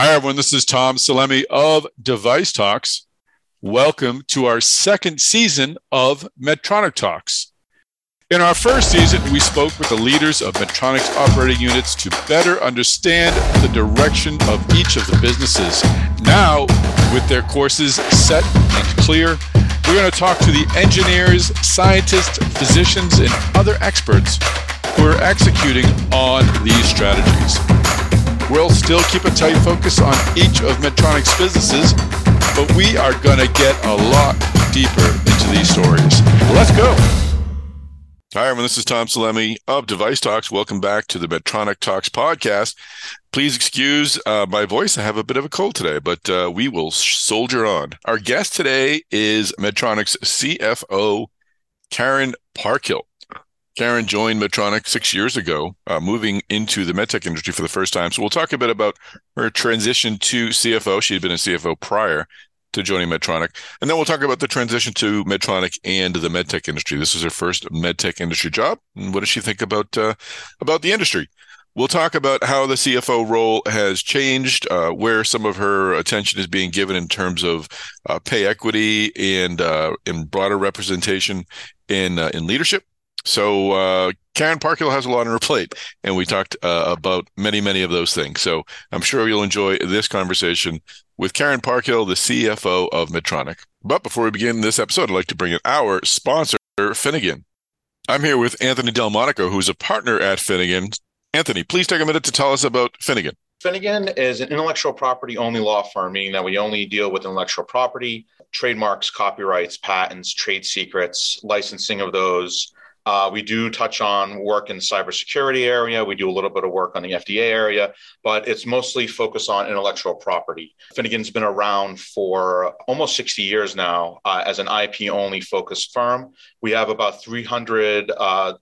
Hi, everyone. This is Tom Salemi of Device Talks. Welcome to our second season of Medtronic Talks. In our first season, we spoke with the leaders of Medtronic's operating units to better understand the direction of each of the businesses. Now, with their courses set and clear, we're going to talk to the engineers, scientists, physicians, and other experts who are executing on these strategies. We'll still keep a tight focus on each of Medtronic's businesses, but we are going to get a lot deeper into these stories. Let's go. Hi, everyone. This is Tom Salemi of Device Talks. Welcome back to the Medtronic Talks podcast. Please excuse uh, my voice. I have a bit of a cold today, but uh, we will soldier on. Our guest today is Medtronic's CFO, Karen Parkhill. Karen joined Medtronic six years ago, uh, moving into the medtech industry for the first time. So we'll talk a bit about her transition to CFO. She had been a CFO prior to joining Medtronic, and then we'll talk about the transition to Medtronic and the medtech industry. This is her first medtech industry job, and what does she think about uh, about the industry? We'll talk about how the CFO role has changed, uh, where some of her attention is being given in terms of uh, pay equity and uh, broader representation in uh, in leadership. So uh, Karen Parkhill has a lot on her plate, and we talked uh, about many, many of those things. So I'm sure you'll enjoy this conversation with Karen Parkhill, the CFO of Medtronic. But before we begin this episode, I'd like to bring in our sponsor, Finnegan. I'm here with Anthony Delmonico, who's a partner at Finnegan. Anthony, please take a minute to tell us about Finnegan. Finnegan is an intellectual property only law firm, meaning that we only deal with intellectual property, trademarks, copyrights, patents, trade secrets, licensing of those, uh, we do touch on work in the cybersecurity area. We do a little bit of work on the FDA area, but it's mostly focused on intellectual property. Finnegan's been around for almost 60 years now uh, as an IP only focused firm. We have about 300 uh,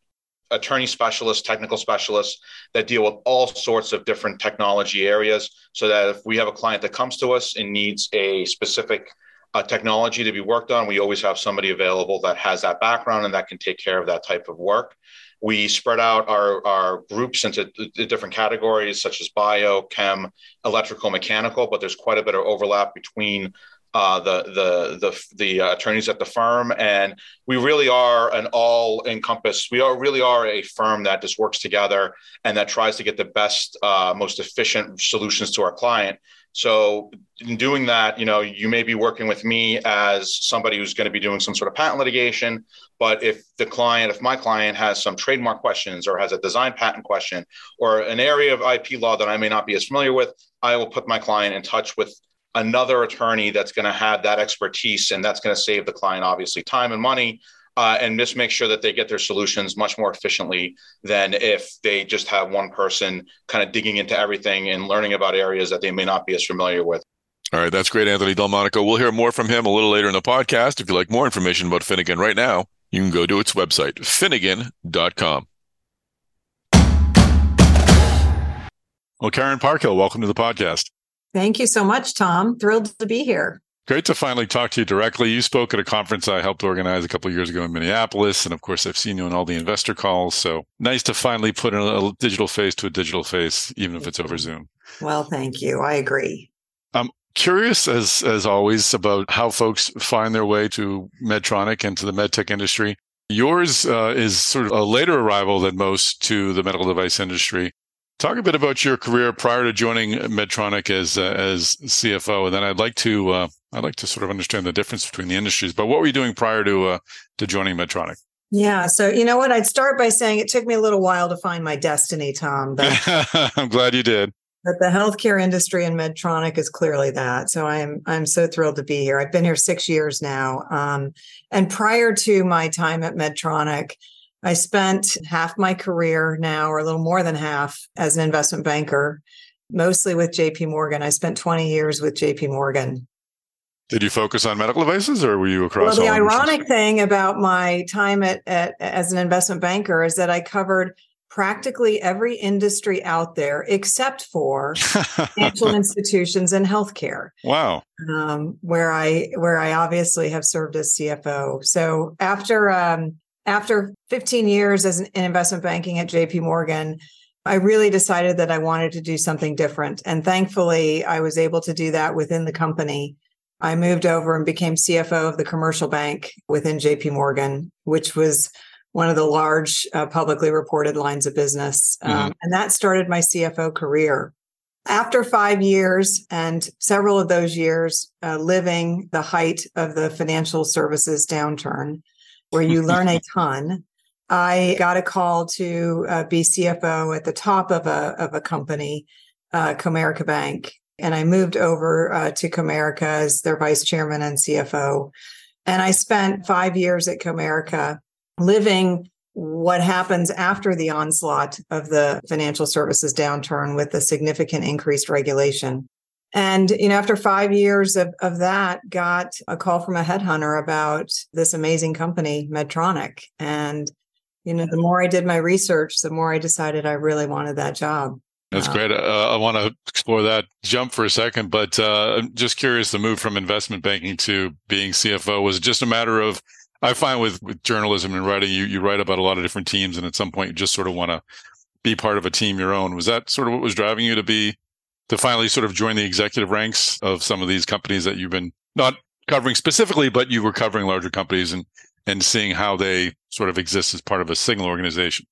attorney specialists, technical specialists that deal with all sorts of different technology areas. So that if we have a client that comes to us and needs a specific uh, technology to be worked on, we always have somebody available that has that background and that can take care of that type of work. We spread out our, our groups into different categories such as bio, chem, electrical, mechanical, but there's quite a bit of overlap between uh, the the the the uh, attorneys at the firm, and we really are an all encompass. We are really are a firm that just works together and that tries to get the best, uh, most efficient solutions to our client. So in doing that, you know, you may be working with me as somebody who's going to be doing some sort of patent litigation. But if the client, if my client has some trademark questions or has a design patent question or an area of IP law that I may not be as familiar with, I will put my client in touch with another attorney that's going to have that expertise and that's going to save the client obviously time and money uh, and just make sure that they get their solutions much more efficiently than if they just have one person kind of digging into everything and learning about areas that they may not be as familiar with. All right, that's great, Anthony Delmonico. We'll hear more from him a little later in the podcast. If you'd like more information about Finnegan right now, you can go to its website, finnegan.com. Well, Karen Parkhill, welcome to the podcast. Thank you so much, Tom. Thrilled to be here. Great to finally talk to you directly. You spoke at a conference I helped organize a couple of years ago in Minneapolis. And of course, I've seen you in all the investor calls. So nice to finally put a, a digital face to a digital face, even if it's over Zoom. Well, thank you. I agree. I'm curious, as, as always, about how folks find their way to Medtronic and to the medtech industry. Yours uh, is sort of a later arrival than most to the medical device industry. Talk a bit about your career prior to joining Medtronic as uh, as CFO, and then I'd like to uh, I'd like to sort of understand the difference between the industries. But what were you doing prior to uh, to joining Medtronic? Yeah, so you know what? I'd start by saying it took me a little while to find my destiny, Tom. But I'm glad you did. But the healthcare industry and Medtronic is clearly that. So I'm I'm so thrilled to be here. I've been here six years now, um, and prior to my time at Medtronic, I spent half my career now, or a little more than half, as an investment banker, mostly with JP Morgan. I spent 20 years with JP Morgan. Did you focus on medical devices or were you across? Well, the ironic thing about my time at, at, as an investment banker is that I covered practically every industry out there except for financial institutions and healthcare. Wow. Um, where I where I obviously have served as CFO. So after um, after 15 years as an, in investment banking at JP Morgan, I really decided that I wanted to do something different. And thankfully, I was able to do that within the company. I moved over and became CFO of the commercial bank within JP Morgan, which was one of the large uh, publicly reported lines of business. Um, mm-hmm. and that started my CFO career. After five years and several of those years uh, living the height of the financial services downturn, where you learn a ton, I got a call to uh, be CFO at the top of a, of a company, uh, Comerica Bank. And I moved over uh, to Comerica as their vice chairman and CFO. And I spent five years at Comerica living what happens after the onslaught of the financial services downturn with the significant increased regulation. And, you know, after five years of, of that, got a call from a headhunter about this amazing company, Medtronic. And, you know, the more I did my research, the more I decided I really wanted that job. That's great. Uh, I want to explore that jump for a second, but uh, I'm just curious the move from investment banking to being CFO was it just a matter of I find with, with journalism and writing, you, you write about a lot of different teams, and at some point you just sort of want to be part of a team your own. Was that sort of what was driving you to be to finally sort of join the executive ranks of some of these companies that you've been not covering specifically, but you were covering larger companies and and seeing how they sort of exist as part of a single organization?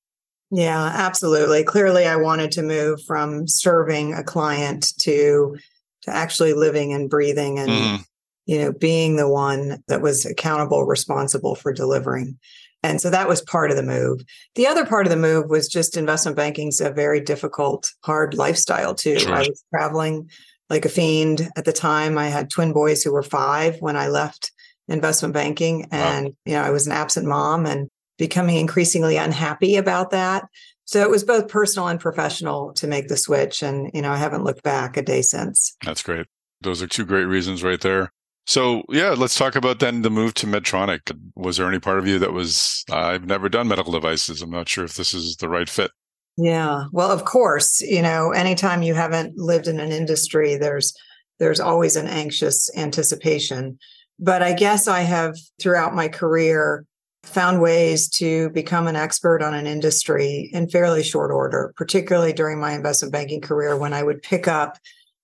Yeah, absolutely. Clearly, I wanted to move from serving a client to to actually living and breathing and mm you know, being the one that was accountable, responsible for delivering. And so that was part of the move. The other part of the move was just investment banking's a very difficult, hard lifestyle too. Sure. I was traveling like a fiend at the time. I had twin boys who were five when I left investment banking. And, wow. you know, I was an absent mom and becoming increasingly unhappy about that. So it was both personal and professional to make the switch. And, you know, I haven't looked back a day since. That's great. Those are two great reasons right there. So yeah, let's talk about then the move to Medtronic. Was there any part of you that was I've never done medical devices. I'm not sure if this is the right fit. Yeah. Well, of course, you know, anytime you haven't lived in an industry, there's there's always an anxious anticipation. But I guess I have throughout my career found ways to become an expert on an industry in fairly short order, particularly during my investment banking career when I would pick up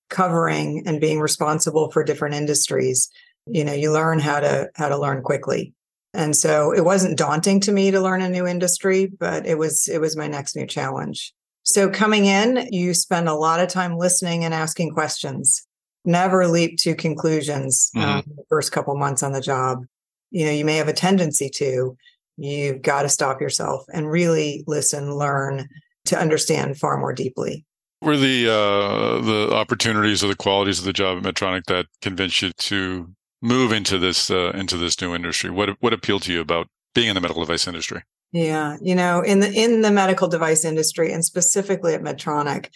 covering and being responsible for different industries. You know you learn how to how to learn quickly. And so it wasn't daunting to me to learn a new industry but it was it was my next new challenge. So coming in you spend a lot of time listening and asking questions. Never leap to conclusions mm-hmm. um, the first couple months on the job you know you may have a tendency to you've got to stop yourself and really listen learn to understand far more deeply were the uh, the opportunities or the qualities of the job at Medtronic that convinced you to move into this uh, into this new industry? What what appealed to you about being in the medical device industry? Yeah, you know, in the in the medical device industry and specifically at Medtronic,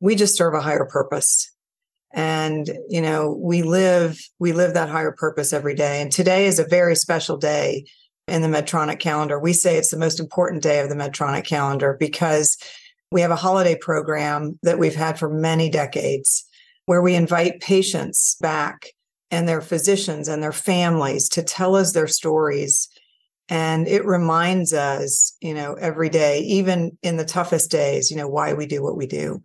we just serve a higher purpose. And you know, we live we live that higher purpose every day. And today is a very special day in the Medtronic calendar. We say it's the most important day of the Medtronic calendar because we have a holiday program that we've had for many decades where we invite patients back and their physicians and their families to tell us their stories. And it reminds us, you know, every day, even in the toughest days, you know, why we do what we do.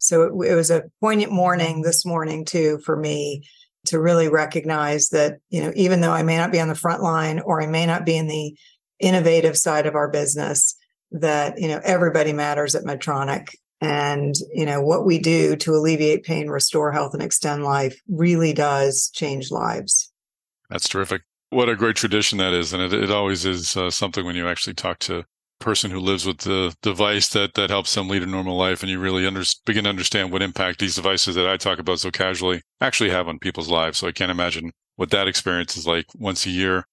So it, it was a poignant morning this morning, too, for me to really recognize that, you know, even though I may not be on the front line or I may not be in the innovative side of our business, that you know everybody matters at Medtronic. And you know what we do to alleviate pain restore health and extend life really does change lives. That's terrific. What a great tradition that is and it, it always is uh, something when you actually talk to a person who lives with the device that that helps them lead a normal life and you really under, begin to understand what impact these devices that i talk about so casually actually have on people's lives so i can't imagine what that experience is like once a year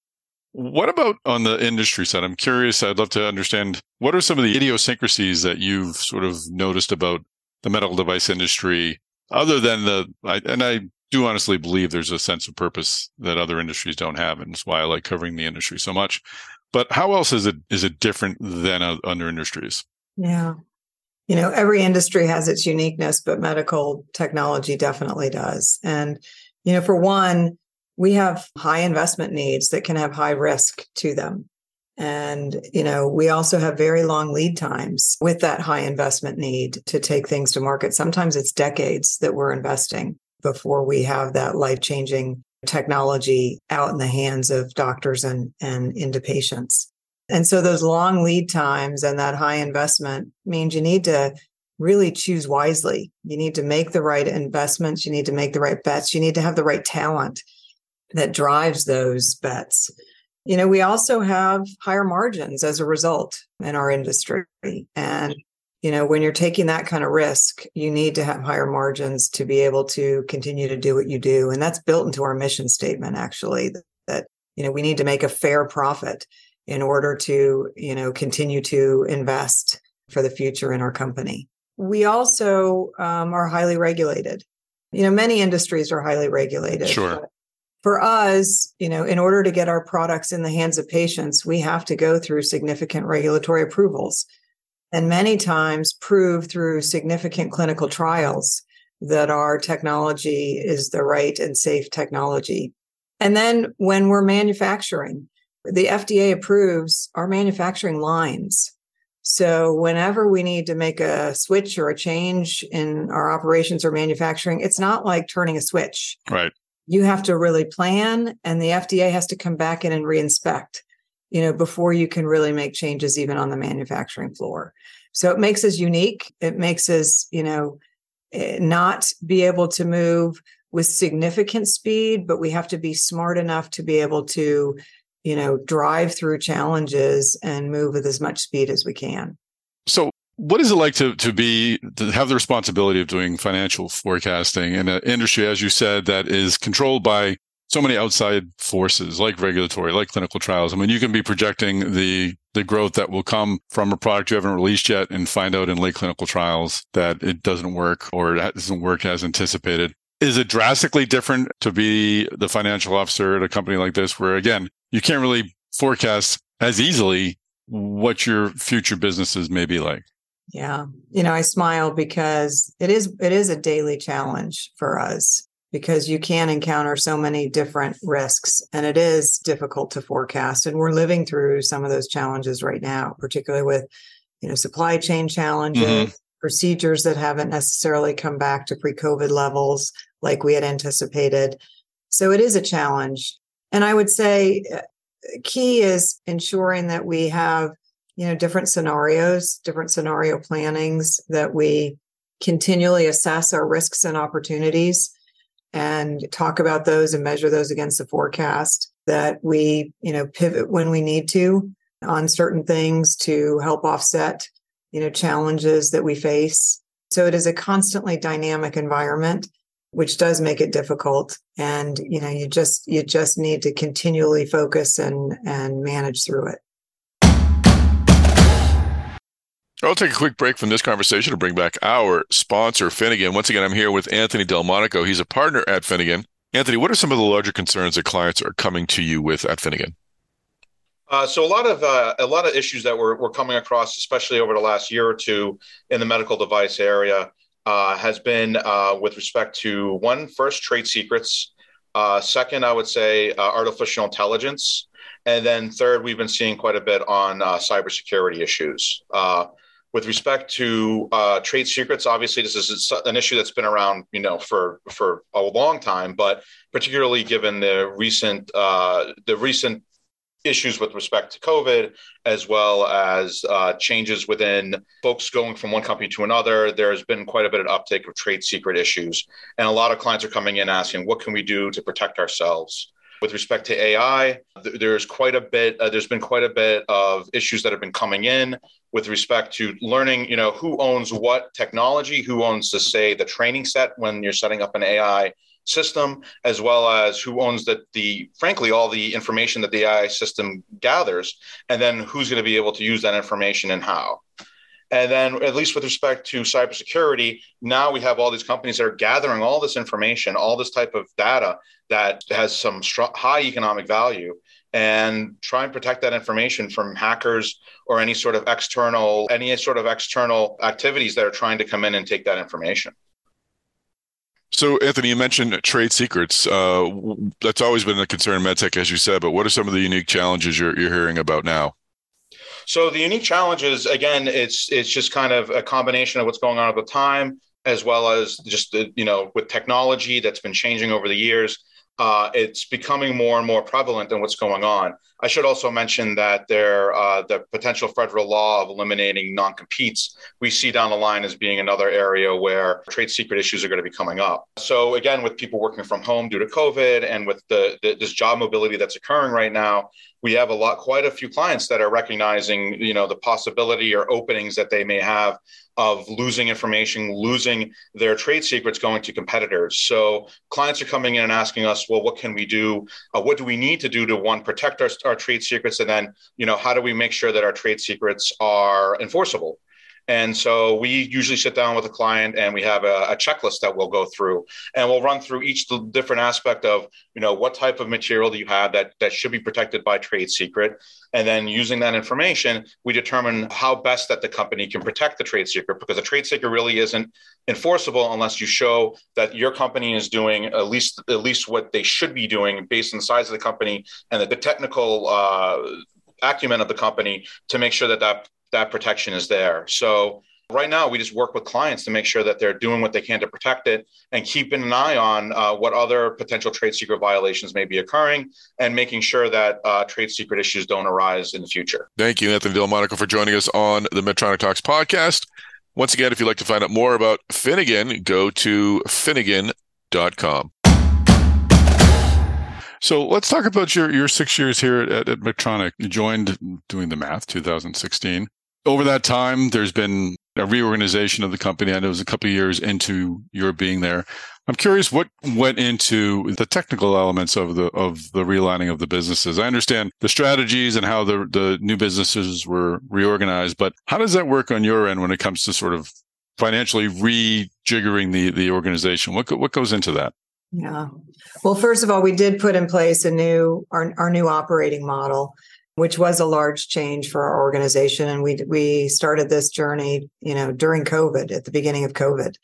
what about on the industry side? I'm curious. I'd love to understand what are some of the idiosyncrasies that you've sort of noticed about the medical device industry, other than the, I, and I do honestly believe there's a sense of purpose that other industries don't have. And it's why I like covering the industry so much. But how else is it, is it different than uh, other industries? Yeah. You know, every industry has its uniqueness, but medical technology definitely does. And, you know, for one, we have high investment needs that can have high risk to them. And, you know, we also have very long lead times with that high investment need to take things to market. Sometimes it's decades that we're investing before we have that life changing technology out in the hands of doctors and, and into patients. And so those long lead times and that high investment means you need to really choose wisely. You need to make the right investments. You need to make the right bets. You need to have the right talent that drives those bets. You know, we also have higher margins as a result in our industry. And, you know, when you're taking that kind of risk, you need to have higher margins to be able to continue to do what you do. And that's built into our mission statement, actually, that, that you know, we need to make a fair profit in order to, you know, continue to invest for the future in our company. We also um, are highly regulated. You know, many industries are highly regulated. Sure for us, you know, in order to get our products in the hands of patients, we have to go through significant regulatory approvals and many times prove through significant clinical trials that our technology is the right and safe technology. And then when we're manufacturing, the FDA approves our manufacturing lines. So whenever we need to make a switch or a change in our operations or manufacturing, it's not like turning a switch. Right you have to really plan and the FDA has to come back in and reinspect, you know, before you can really make changes even on the manufacturing floor. So it makes us unique. It makes us, you know, eh, not be able to move with significant speed, but we have to be smart enough to be able to, you know, drive through challenges and move with as much speed as we can. So what is it like to to be to have the responsibility of doing financial forecasting in an industry, as you said, that is controlled by so many outside forces like regulatory, like clinical trials. I mean, you can be projecting the the growth that will come from a product you haven't released yet and find out in late clinical trials that it doesn't work or it doesn't work as anticipated. Is it drastically different to be the financial officer at a company like this where again, you can't really forecast as easily what your future businesses may be like? Yeah. You know, I smile because it is it is a daily challenge for us because you can encounter so many different risks and it is difficult to forecast and we're living through some of those challenges right now, particularly with you know supply chain challenges, mm-hmm. procedures that haven't necessarily come back to pre-COVID levels like we had anticipated. So it is a challenge. And I would say uh, key is ensuring that we have you know different scenarios different scenario plannings that we continually assess our risks and opportunities and talk about those and measure those against the forecast that we you know pivot when we need to on certain things to help offset you know challenges that we face. So it is a constantly dynamic environment which does make it difficult. And you know you just you just need to continually focus and and manage through it I'll take a quick break from this conversation to bring back our sponsor, Finnegan. Once again, I'm here with Anthony Delmonico. He's a partner at Finnegan. Anthony, what are some of the larger concerns that clients are coming to you with at Finnegan? Uh, so a lot of uh, a lot of issues that we're, we're coming across, especially over the last year or two in the medical device area, uh, has been uh, with respect to one, first trade secrets. Uh, second, I would say uh, artificial intelligence, and then third, we've been seeing quite a bit on cybersecurity issues with respect to uh, trade secrets, obviously this is an issue that's been around, you know, for for a long time. But particularly given the recent uh, the recent issues with respect to COVID, as well as uh, changes within folks going from one company to another, there's been quite a bit of uptake of trade secret issues, and a lot of clients are coming in asking, "What can we do to protect ourselves?" With respect to AI, there's quite a bit. Uh, there's been quite a bit of issues that have been coming in with respect to learning. You know, who owns what technology? Who owns to say the training set when you're setting up an AI system, as well as who owns the the frankly all the information that the AI system gathers, and then who's going to be able to use that information and how. And then, at least with respect to cybersecurity, now we have all these companies that are gathering all this information, all this type of data that has some high economic value, and try and protect that information from hackers or any sort of external any sort of external activities that are trying to come in and take that information. So, Anthony, you mentioned trade secrets. Uh, that's always been a concern in medtech, as you said. But what are some of the unique challenges you're, you're hearing about now? So the unique challenge is again, it's it's just kind of a combination of what's going on at the time, as well as just the, you know with technology that's been changing over the years. Uh, it's becoming more and more prevalent than what's going on. I should also mention that there, uh, the potential federal law of eliminating non-competes we see down the line as being another area where trade secret issues are going to be coming up. So again, with people working from home due to COVID and with the, the this job mobility that's occurring right now, we have a lot, quite a few clients that are recognizing, you know, the possibility or openings that they may have of losing information, losing their trade secrets going to competitors. So clients are coming in and asking us, well, what can we do? Uh, what do we need to do to one protect our, our trade secrets, and then, you know, how do we make sure that our trade secrets are enforceable? And so we usually sit down with a client and we have a, a, checklist that we'll go through and we'll run through each different aspect of, you know, what type of material do you have that, that should be protected by trade secret? And then using that information, we determine how best that the company can protect the trade secret because a trade secret really isn't enforceable unless you show that your company is doing at least, at least what they should be doing based on the size of the company and the, the technical uh, acumen of the company to make sure that that that protection is there. So right now we just work with clients to make sure that they're doing what they can to protect it and keeping an eye on uh, what other potential trade secret violations may be occurring and making sure that uh, trade secret issues don't arise in the future thank you anthony delmonico for joining us on the medtronic talks podcast once again if you'd like to find out more about finnegan go to finnegan.com so let's talk about your, your six years here at, at Medtronic. You joined doing the math, 2016 over that time, there's been a reorganization of the company. I know it was a couple of years into your being there. I'm curious what went into the technical elements of the of the realigning of the businesses. I understand the strategies and how the the new businesses were reorganized, but how does that work on your end when it comes to sort of financially rejiggering the the organization? What what goes into that? Yeah. Well, first of all, we did put in place a new our, our new operating model which was a large change for our organization. And we we started this journey, you know, during COVID, at the beginning of COVID,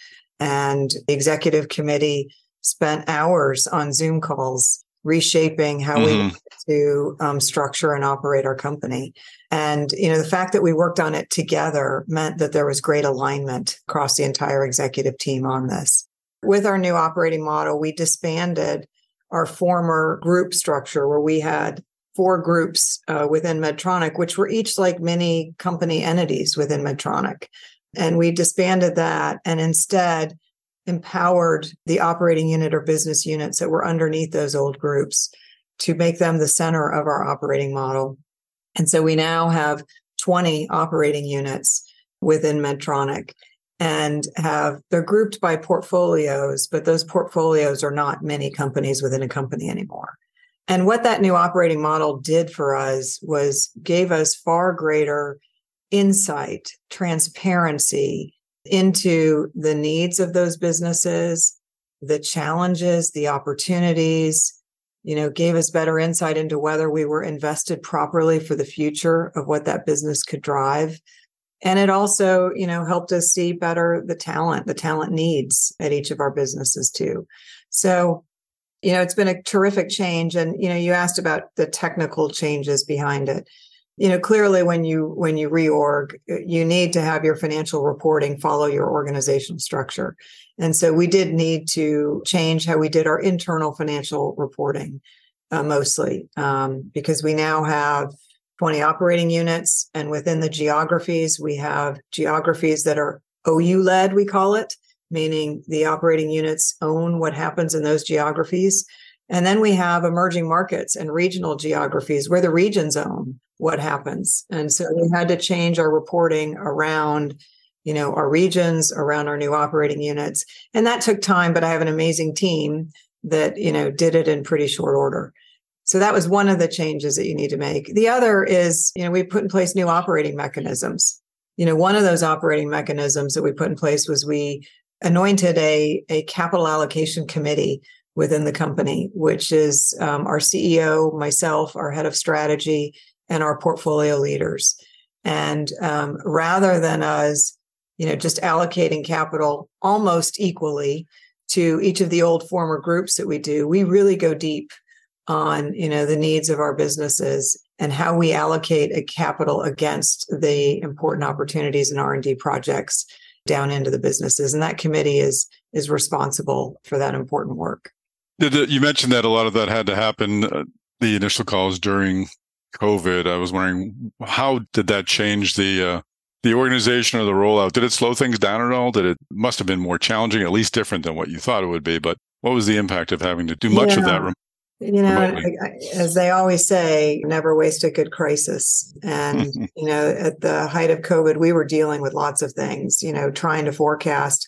and the executive committee spent hours on Zoom calls reshaping how mm-hmm. we to um, structure and operate our company. And you know, the fact that we worked on it together meant that there was great alignment across the entire executive team on this. With our new operating model, we disbanded our former group structure where we had four groups uh, within Medtronic, which were each like mini company entities within Medtronic. And we disbanded that and instead empowered the operating unit or business units that were underneath those old groups to make them the center of our operating model. And so we now have 20 operating units within Medtronic and have they're grouped by portfolios, but those portfolios are not many companies within a company anymore. And what that new operating model did for us was gave us far greater insight, transparency into the needs of those businesses, the challenges, the opportunities, you know, gave us better insight into whether we were invested properly for the future of what that business could drive. And it also, you know, helped us see better the talent, the talent needs at each of our businesses too. So you know it's been a terrific change. And you know you asked about the technical changes behind it. You know clearly when you when you reorg you need to have your financial reporting follow your organizational structure. And so we did need to change how we did our internal financial reporting uh, mostly um, because we now have 20 operating units and within the geographies we have geographies that are ou led we call it meaning the operating units own what happens in those geographies. And then we have emerging markets and regional geographies where the regions own what happens. And so we had to change our reporting around, you know, our regions, around our new operating units. And that took time, but I have an amazing team that, you know, did it in pretty short order. So that was one of the changes that you need to make. The other is, you know, we put in place new operating mechanisms. You know, one of those operating mechanisms that we put in place was we anointed a, a capital allocation committee within the company, which is um, our CEO, myself, our head of strategy, and our portfolio leaders. And um, rather than us, you know, just allocating capital almost equally to each of the old former groups that we do, we really go deep on you know the needs of our businesses and how we allocate a capital against the important opportunities in r&d projects down into the businesses. And that committee is is responsible for that important work. You mentioned that a lot of that had to happen uh, the initial calls during covid. I was wondering how did that change the uh, the organization or the rollout? Did it slow things down at all? Did it must have been more challenging at least different than what you thought it would be but what was the impact of having to do much yeah. of that you know as they always say never waste a good crisis. And you know at the height of covid we were dealing with lots of things you know trying to forecast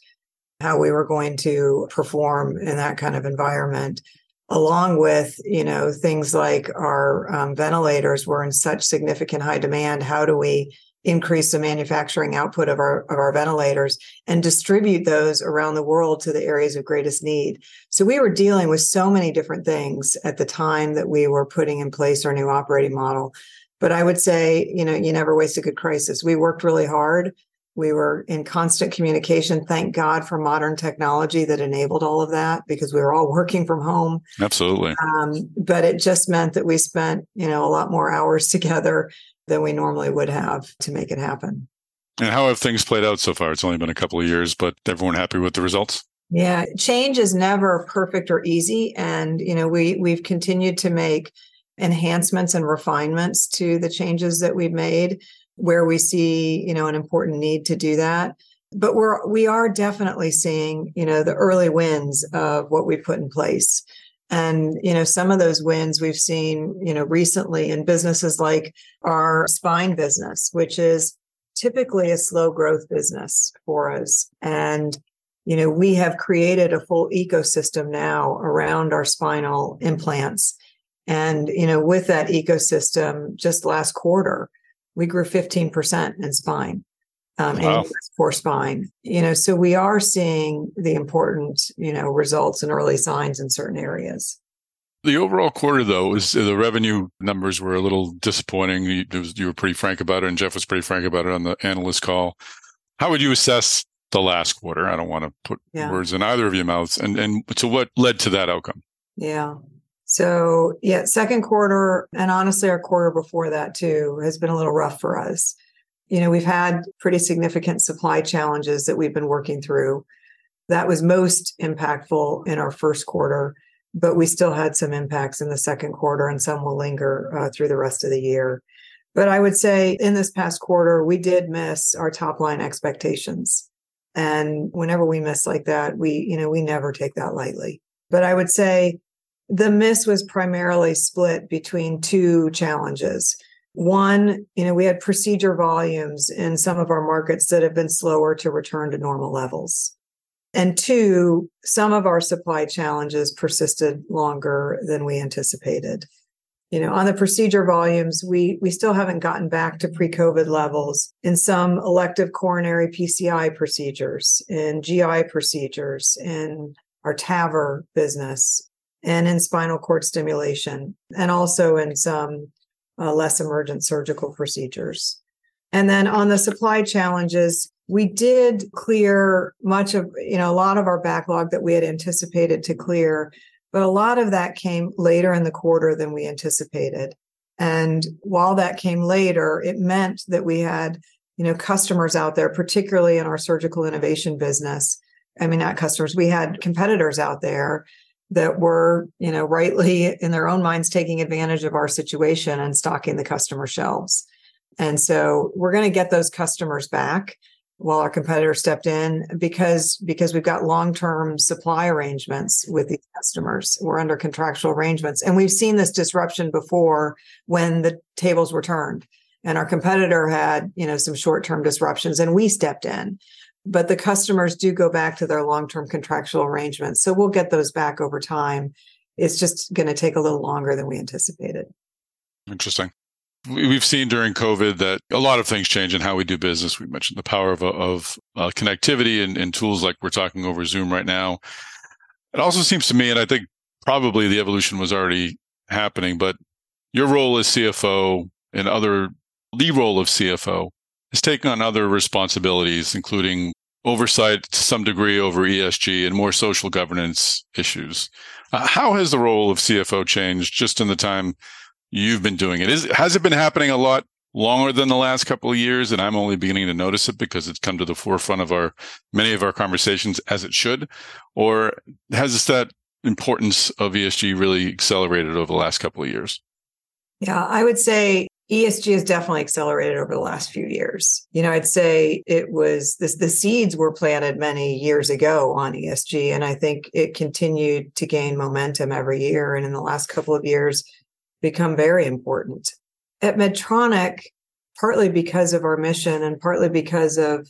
how we were going to perform in that kind of environment along with you know things like our um, ventilators were in such significant high demand. How do we increase the manufacturing output of our of our ventilators and distribute those around the world to the areas of greatest need. So we were dealing with so many different things at the time that we were putting in place our new operating model. But I would say, you know, you never waste a good crisis. We worked really hard. We were in constant communication. Thank God for modern technology that enabled all of that because we were all working from home. Absolutely. Um, but it just meant that we spent, you know, a lot more hours together than we normally would have to make it happen. And how have things played out so far? It's only been a couple of years, but everyone happy with the results? Yeah, change is never perfect or easy and you know we we've continued to make enhancements and refinements to the changes that we've made where we see, you know, an important need to do that. But we're we are definitely seeing, you know, the early wins of what we put in place. And, you know, some of those wins we've seen, you know, recently in businesses like our spine business, which is typically a slow growth business for us. And, you know, we have created a full ecosystem now around our spinal implants. And, you know, with that ecosystem, just last quarter, we grew 15% in spine um, wow. and for spine. You know, so we are seeing the important, you know, results and early signs in certain areas. The overall quarter, though, is the revenue numbers were a little disappointing. You, was, you, were pretty frank about it, and Geoff was pretty frank about it on the analyst call. How would you assess the last quarter? I don't want to put yeah. words in either of your mouths. And and so, what led to that outcome? Yeah. So yeah, second quarter, and honestly, our quarter before that too has been a little rough for us you know, we've had pretty significant supply challenges that we've been working through. That was most impactful in our first quarter, but we still had some impacts in the second quarter, and some will linger uh, through the rest of the year. But I would say in this past quarter, we did miss our top line expectations. And whenever we miss like that, we, you know, we never take that lightly. But I would say the miss was primarily split between two challenges. One, you know, we had procedure volumes in some of our markets that have been slower to return to normal levels. And two, some of our supply challenges persisted longer than we anticipated. You know, on the procedure volumes, we we still haven't gotten back to pre-COVID levels in some elective coronary PCI procedures, in GI procedures, in our TAVR business, and in spinal cord stimulation, and also in some uh, less emergent surgical procedures. And then on the supply challenges, we did clear much of, you know, a lot of our backlog that we had anticipated to clear, but a lot of that came later in the quarter than we anticipated. And while that came later, it meant that we had, you know, customers out there, particularly in our surgical innovation business. I mean, not customers, we had competitors out there that were, you know, rightly in their own minds taking advantage of our situation and stocking the customer shelves. And so we're going to get those customers back while our competitor stepped in because because we've got long-term supply arrangements with these customers. We're under contractual arrangements and we've seen this disruption before when the tables were turned and our competitor had, you know, some short-term disruptions and we stepped in but the customers do go back to their long-term contractual arrangements. So we'll get those back over time. It's just going to take a little longer than we anticipated. Interesting. We've seen during COVID that a lot of things change in how we do business. We mentioned the power of, of uh, connectivity and, and tools like we're talking over Zoom right now. It also seems to me, and I think probably the evolution was already happening, but your role as CFO and other the role of CFO is taking on other responsibilities, including oversight to some degree over ESG and more social governance issues. Uh, how has the role of CFO changed just in the time you've been doing it? Is has it been happening a lot longer than the last couple of years and I'm only beginning to notice it because it's come to the forefront of our many of our conversations as it should or has that importance of ESG really accelerated over the last couple of years? Yeah, I would say ESG has definitely accelerated over the last few years. You know, I'd say it was this, the seeds were planted many years ago on ESG, and I think it continued to gain momentum every year. And in the last couple of years, become very important. At Medtronic, partly because of our mission and partly because of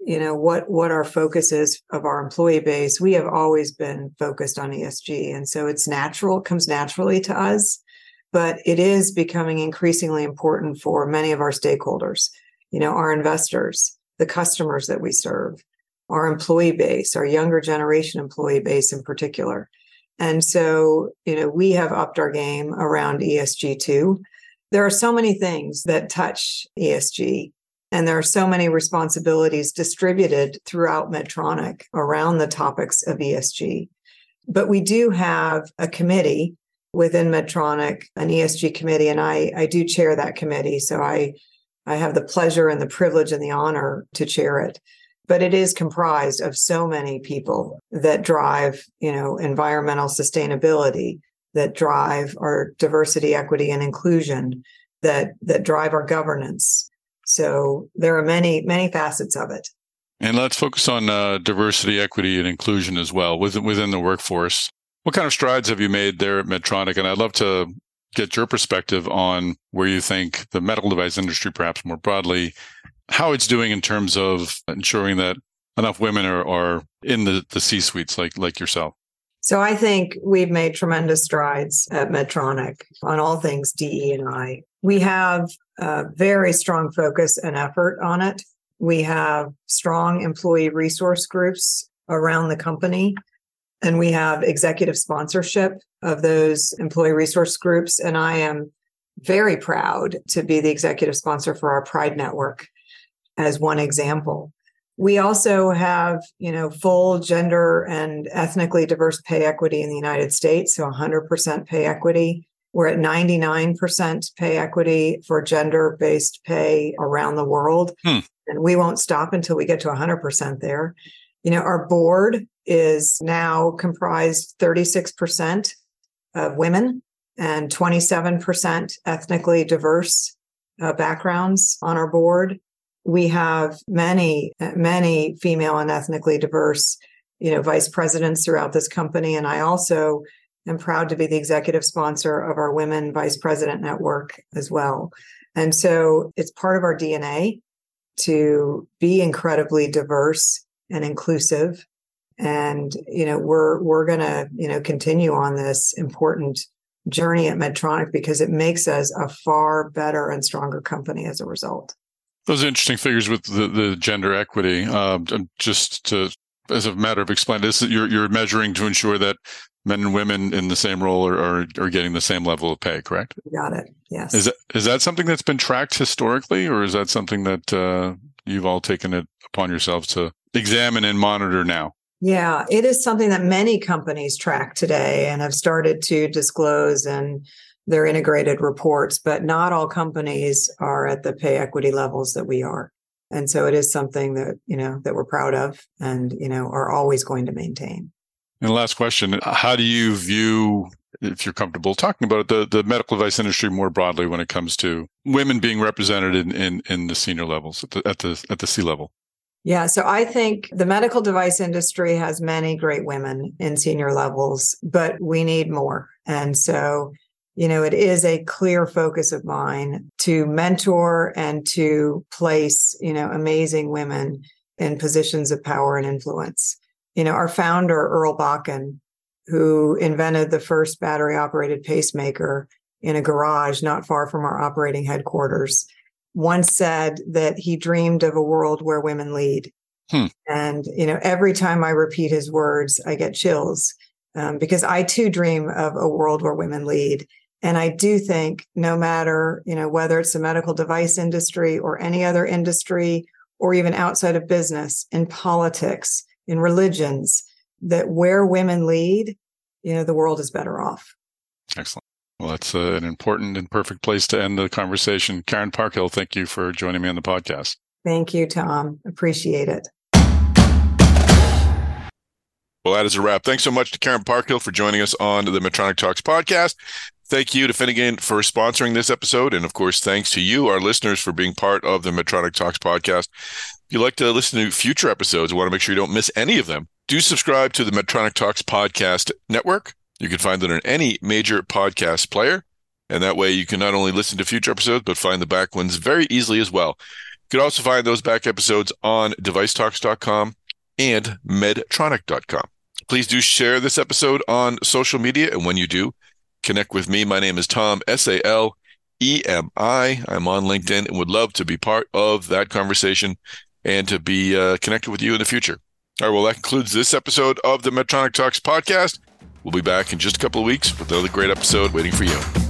you know what what our focus is of our employee base we have always been focused on esg and so it's natural comes naturally to us but it is becoming increasingly important for many of our stakeholders, you know, our investors, the customers that we serve, our employee base, our younger generation employee base in particular. And so, you know, we have upped our game around ESG too. There are so many things that touch ESG, and there are so many responsibilities distributed throughout Medtronic around the topics of ESG. But we do have a committee within Medtronic, an ESG committee, and I, I do chair that committee. So I, I have the pleasure and the privilege and the honor to chair it. But it is comprised of so many people that drive, you know, environmental sustainability, that drive our diversity, equity, and inclusion, that that drive our governance. So there are many, many facets of it. And let's focus on uh, diversity, equity, and inclusion as well within within the workforce. What kind of strides have you made there at Medtronic? And I'd love to get your perspective on where you think the medical device industry, perhaps more broadly, how it's doing in terms of ensuring that enough women are, are in the, the C suites like, like yourself. So I think we've made tremendous strides at Medtronic on all things DE and I. We have a very strong focus and effort on it. We have strong employee resource groups around the company and we have executive sponsorship of those employee resource groups. And I am very proud to be the executive sponsor for our Pride Network as one example. We also have, you know, full gender and ethnically diverse pay equity in the United States, so 100% pay equity. We're at 99% pay equity for gender based pay around the world. Hmm. And we won't stop until we get to 100% there. You know, our board is now comprised 36% of women and 27% ethnically diverse uh, backgrounds on our board. We have many, many female and ethnically diverse, you know, vice presidents throughout this company. And I also am proud to be the executive sponsor of our Women Vice President Network as well. And so it's part of our DNA to be incredibly diverse and inclusive. And you know we're we're going to you know continue on this important journey at medtronic because it makes us a far better and stronger company as a result. Those interesting figures with the, the gender equity. Uh, just to as a matter of explaining this you're, you're measuring to ensure that men and women in the same role are, are, are getting the same level of pay correct? Got it. Yes. Is that is that something that's been tracked historically or is that something that uh, you've all taken it upon yourselves to examine and monitor now yeah, it is something that many companies track today and have started to disclose in their integrated reports, but not all companies are at the pay equity levels that we are. And so it is something that, you know, that we're proud of and, you know, are always going to maintain. And last question, how do you view if you're comfortable talking about it, the, the medical device industry more broadly when it comes to women being represented in, in, in the senior levels at the, at the, at the C level? Yeah, so I think the medical device industry has many great women in senior levels, but we need more. And so, you know, it is a clear focus of mine to mentor and to place, you know, amazing women in positions of power and influence. You know, our founder, Earl Bakken, who invented the first battery operated pacemaker in a garage not far from our operating headquarters, once said that he dreamed of a world where women lead. Hmm. And, you know, every time I repeat his words, I get chills um, because I too dream of a world where women lead. And I do think no matter, you know, whether it's the medical device industry or any other industry or even outside of business, in politics, in religions, that where women lead, you know, the world is better off. Excellent. Well, that's uh, an important and perfect place to end the conversation. Karen Parkhill, thank you for joining me on the podcast. Thank you, Tom. Appreciate it. Well, that is a wrap. Thanks so much to Karen Parkhill for joining us on the Medtronic Talks podcast. Thank you to Finnegan for sponsoring this episode. And of course, thanks to you, our listeners, for being part of the Medtronic Talks podcast. If you'd like to listen to future episodes, want to make sure you don't miss any of them, do subscribe to the Medtronic Talks podcast network. You can find it on any major podcast player. And that way you can not only listen to future episodes, but find the back ones very easily as well. You can also find those back episodes on devicetalks.com and medtronic.com. Please do share this episode on social media. And when you do, connect with me. My name is Tom, S A L E M I. I'm on LinkedIn and would love to be part of that conversation and to be uh, connected with you in the future. All right, well, that concludes this episode of the Medtronic Talks podcast. We'll be back in just a couple of weeks with another great episode waiting for you.